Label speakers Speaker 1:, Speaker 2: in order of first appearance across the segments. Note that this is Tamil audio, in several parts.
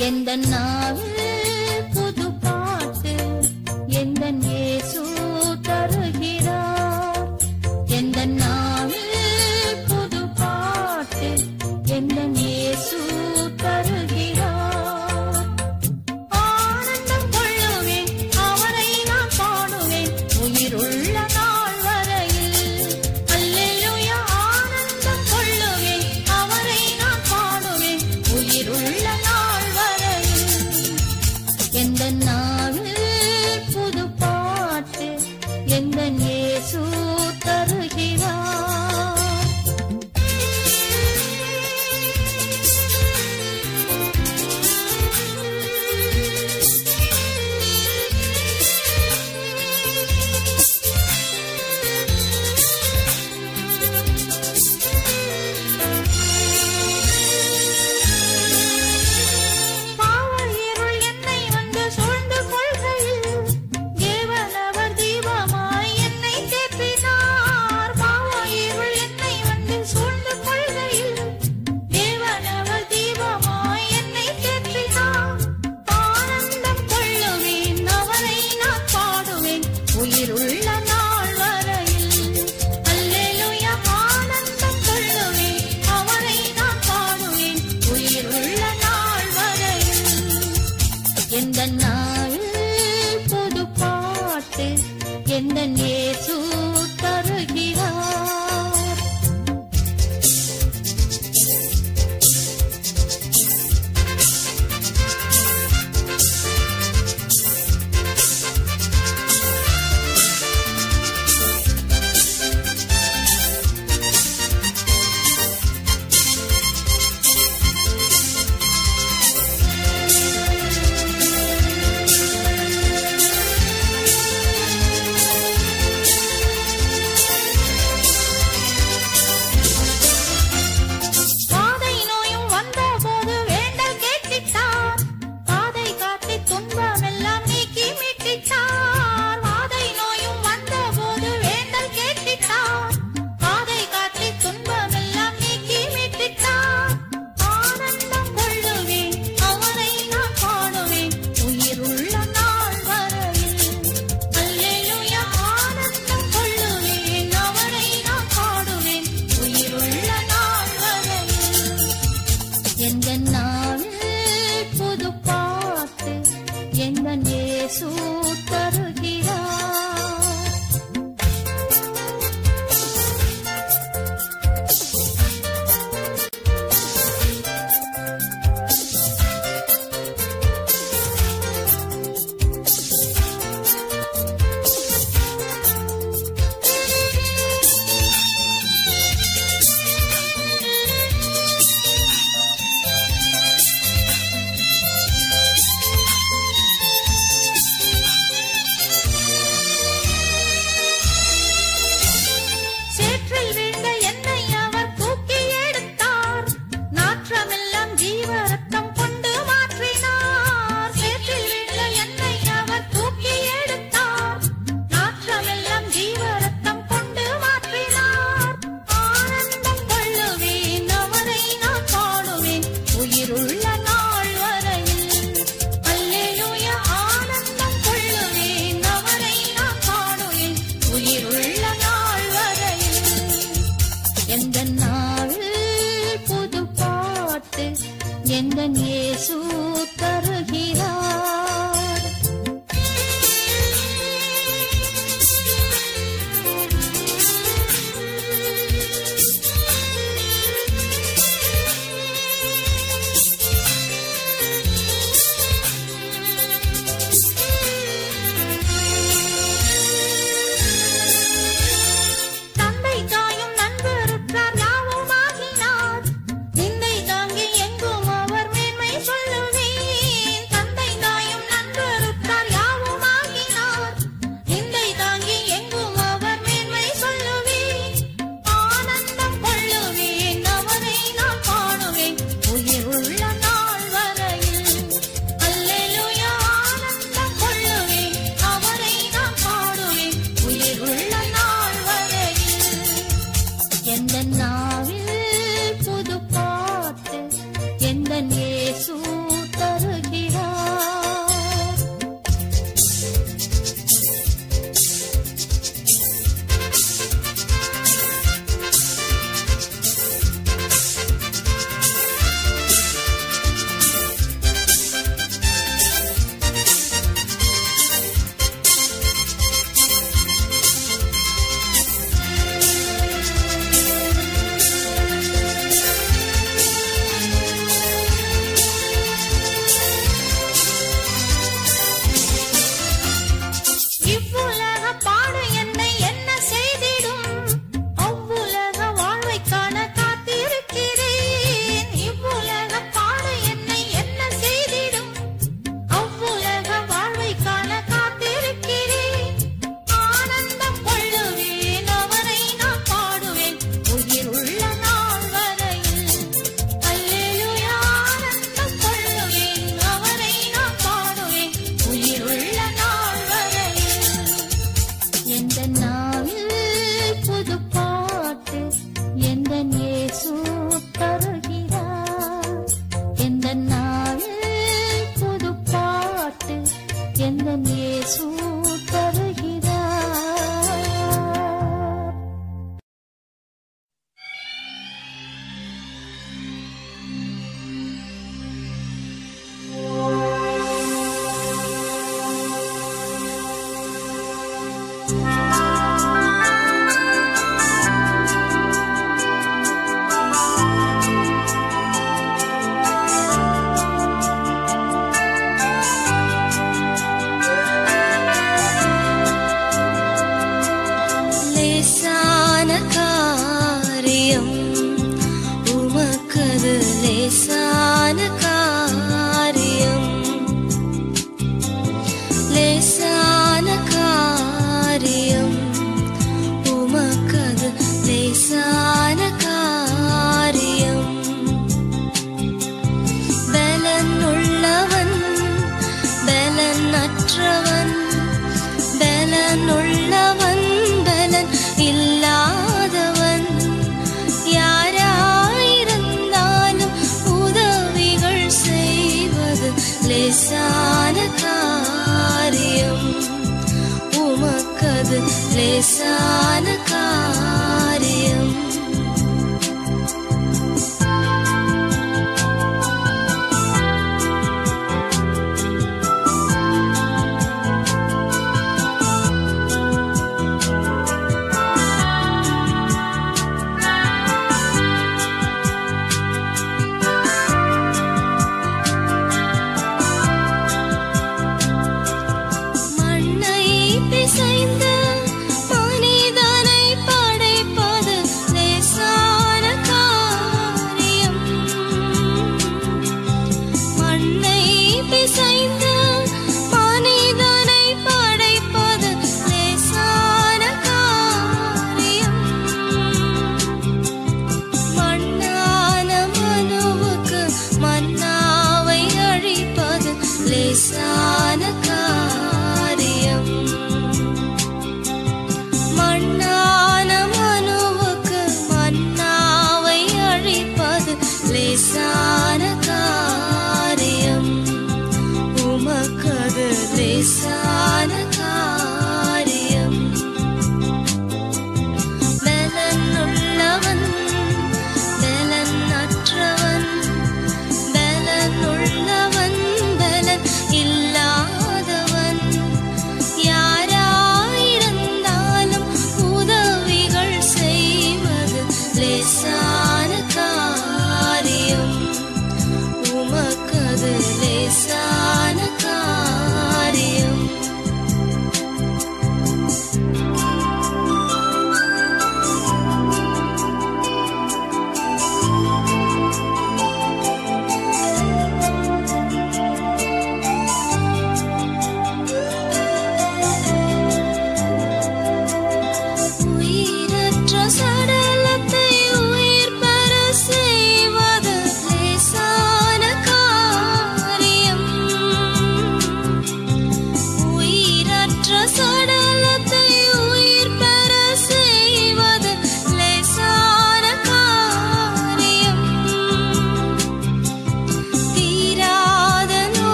Speaker 1: எந்த நாவில்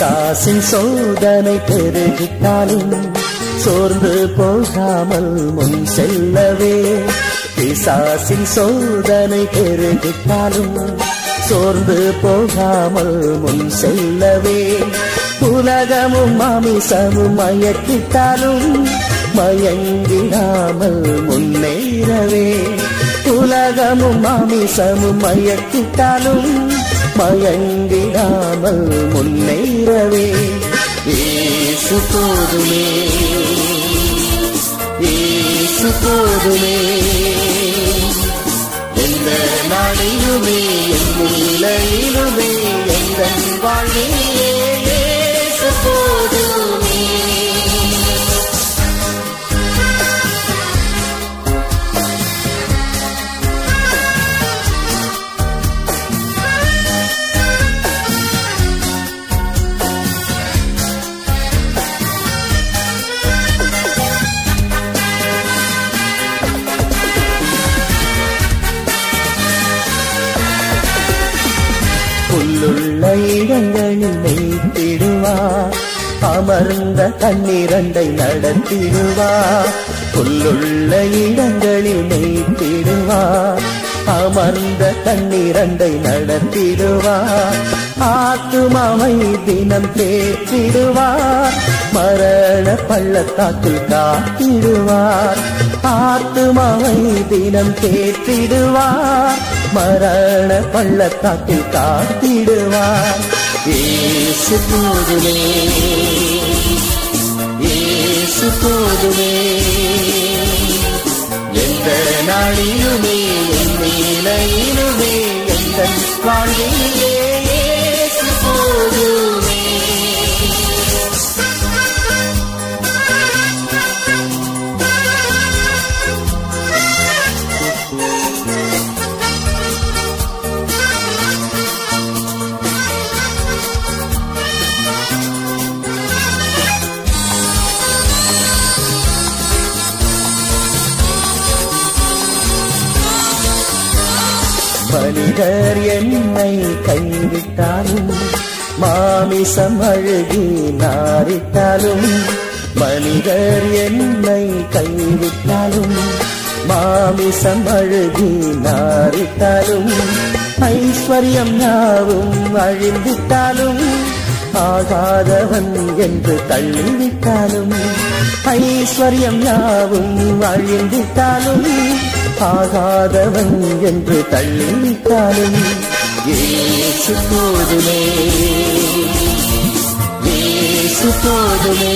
Speaker 2: பிசாசின் சோதனை பெருகிட்டாலும் சோர்ந்து போகாமல் முன் செல்லவே. பிசாசின் சோதனை பெருகிட்டாலும் சோர்ந்து போகாமல் முன் செல்லவே. உலகமும் மாமிசமும் மயக்கிட்டாலும் மயங்கிடாமல் முன்னேறவே. உலகமும் மாமிசமும் மயக்கிட்டாலும் மயங்கி மயங்கிடாமல் முன்னேறவே. ஏசு போதுமே. ஏசு போதுமே. எந்த நாளிலுமே என் நிலையிலுமே எந்த வாழ்விலே அமர்ந்த தண்ணீரண்டை நடத்திடுவா. புல்லுள்ள இடங்களில் நெய்த்திடுவா அமர்ந்த தண்ணீரண்டை நடத்திடுவா. ஆத்துமாவை தினம் தேற்றிடுவார் மரண பள்ளத்தாக்கில் காத்திடுவார் ஆத்துமாவை தினம் தேற்றிடுவார் மரண பள்ளத்தாக்கில் காத்திடுவார் ஏசு போதுமே. இயேசு போதுமே எந்த நாளிலுமே என் நிலையிலுமே எந்த வாழ்விலே இயேசு போதுமே மாமிசம் அழுகி நாரிட்டாலும் மனிதர் என்னை கைவிட்டாலும் மாமிசம் அழுகி நாரிட்டாலும் ஐஸ்வர்யம் யாவும் அழிந்திட்டாலும் ஆகாதவன் என்று தள்ளிவிட்டாலும் ஐஸ்வர்யம் யாவும் அழிந்திட்டாலும் ஆகாதவன் என்று தள்ளிவிட்டாலும் ஏசு போதுமே ஏசு போதுமே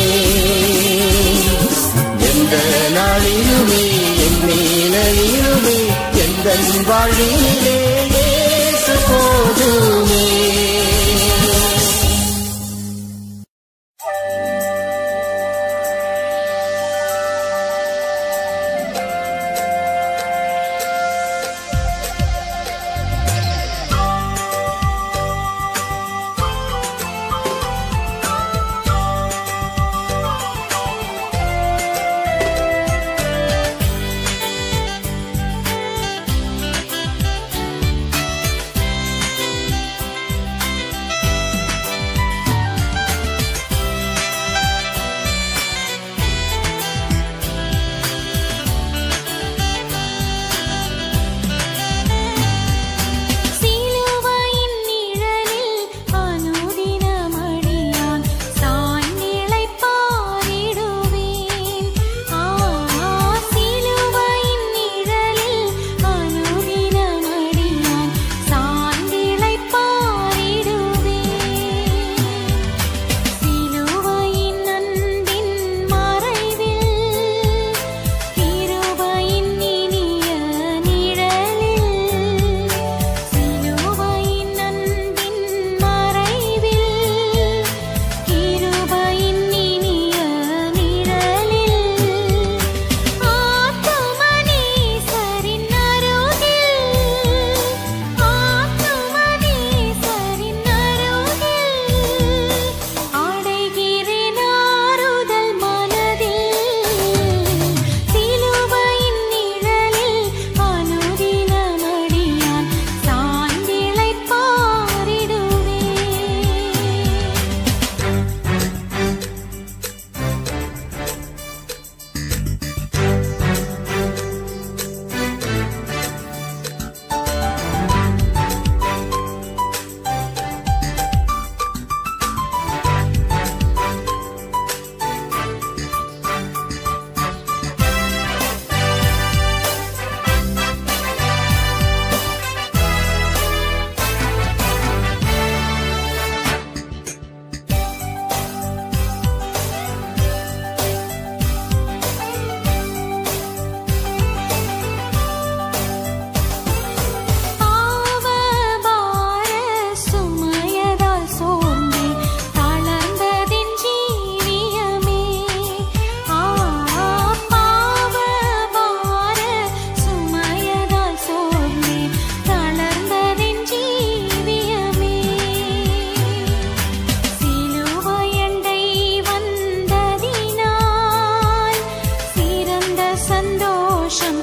Speaker 2: எந்த நாளிலுமே என் நிலையிலுமே எந்த வாழ்விலே
Speaker 3: सन्दोषं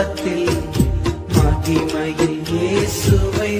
Speaker 3: பாவத்தில் மகிமையில் இயேசுவை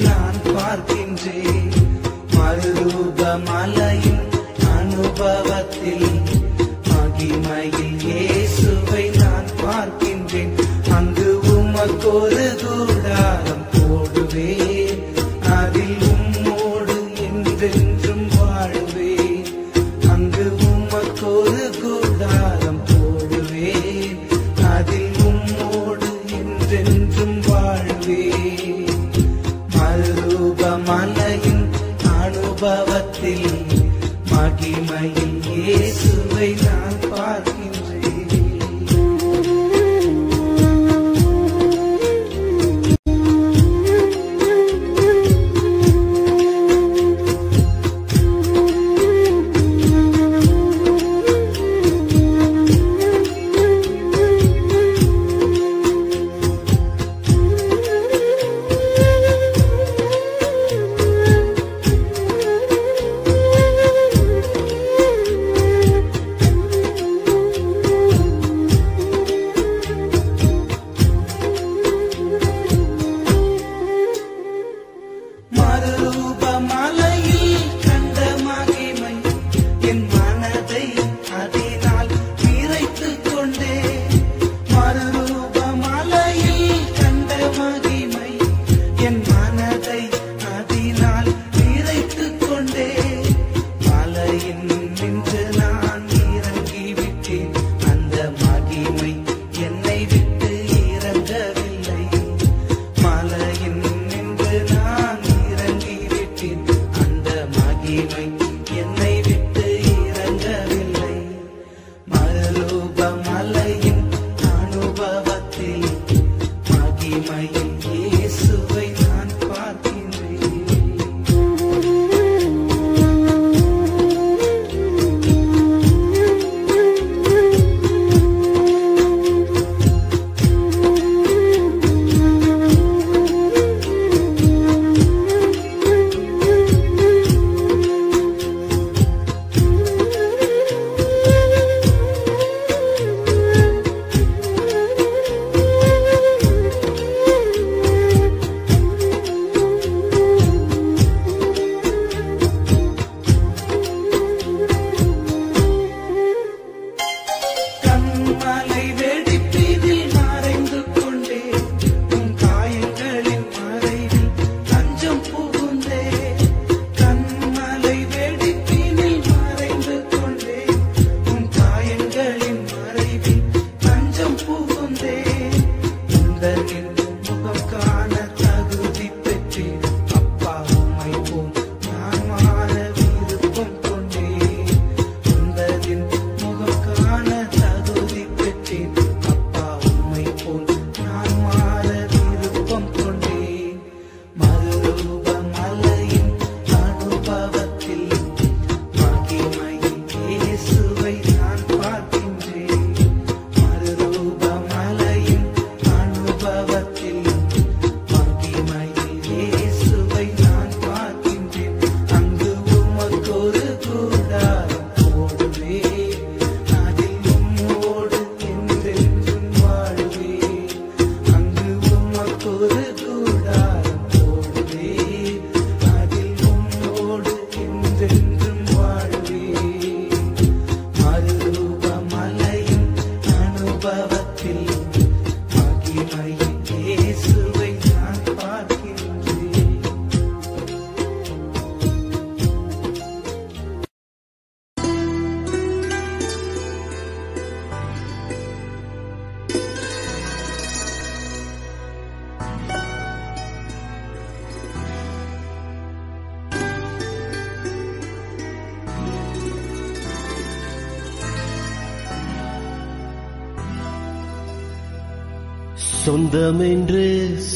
Speaker 2: சொந்தம் என்று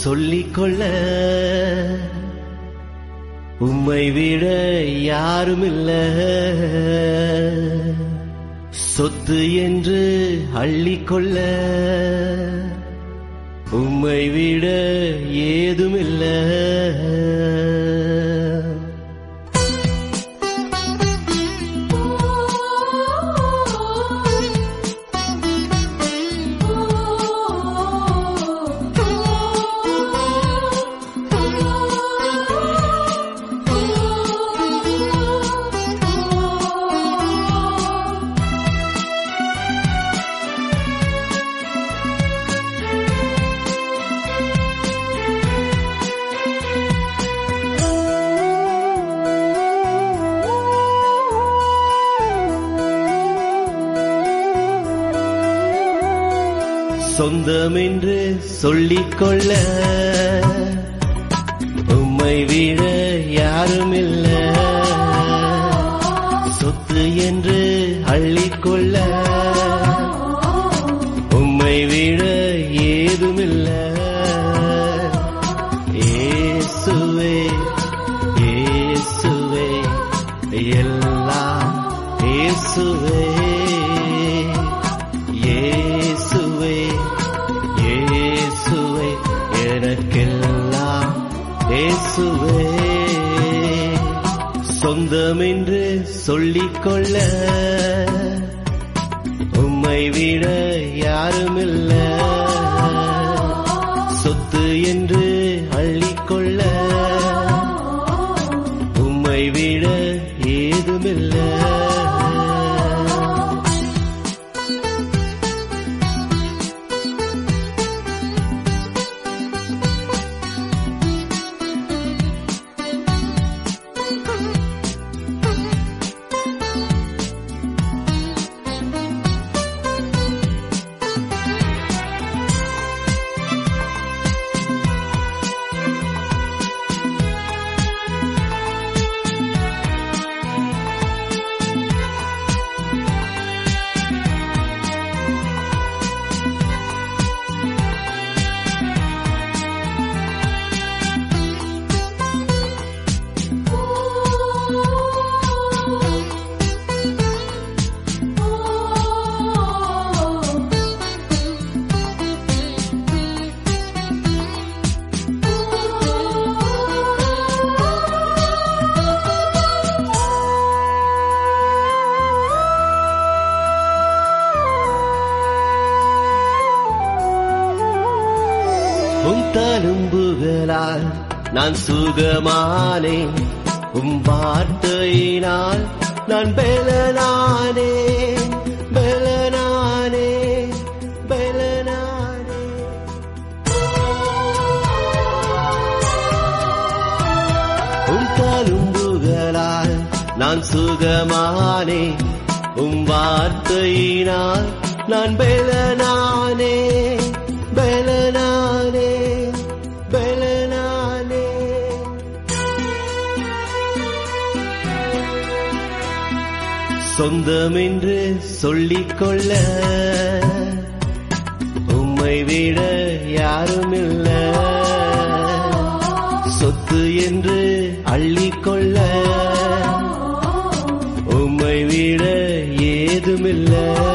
Speaker 2: சொல்லிக்கொள்ள உம்மை விட யாரும் இல்ல சொத்து என்று அள்ளிக்கொள்ள உம்மை விட ஏதுமில்லை. சொல்லிக்கொள்ள உம்மை விழ கொள்ள உம்மை விட யாருமில்லை. சொத்து என்று அள்ளிக்கொள்ள உம்மை விட ஏதுமில்லை.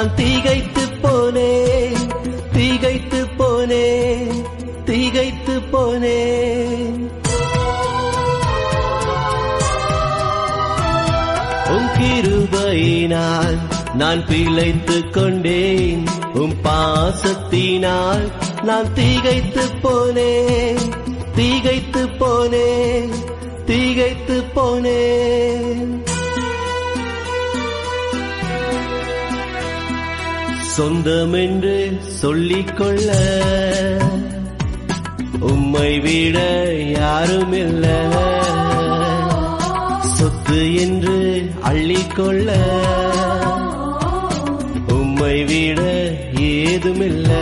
Speaker 2: நான் தீகைத்து போனேன் தீகைத்து போனேன் தீகைத்து போனேன். உம் கிருபையினால் நான் பிழைத்து கொண்டேன் உம் பாசத்தினால் நான் தீகைத்து சொந்தம் என்று சொல்லிக்கொள்ள உம்மை விட யாரும் இல்ல சொத்து என்று அள்ளிக்கொள்ள உம்மை விட ஏதுமில்லை.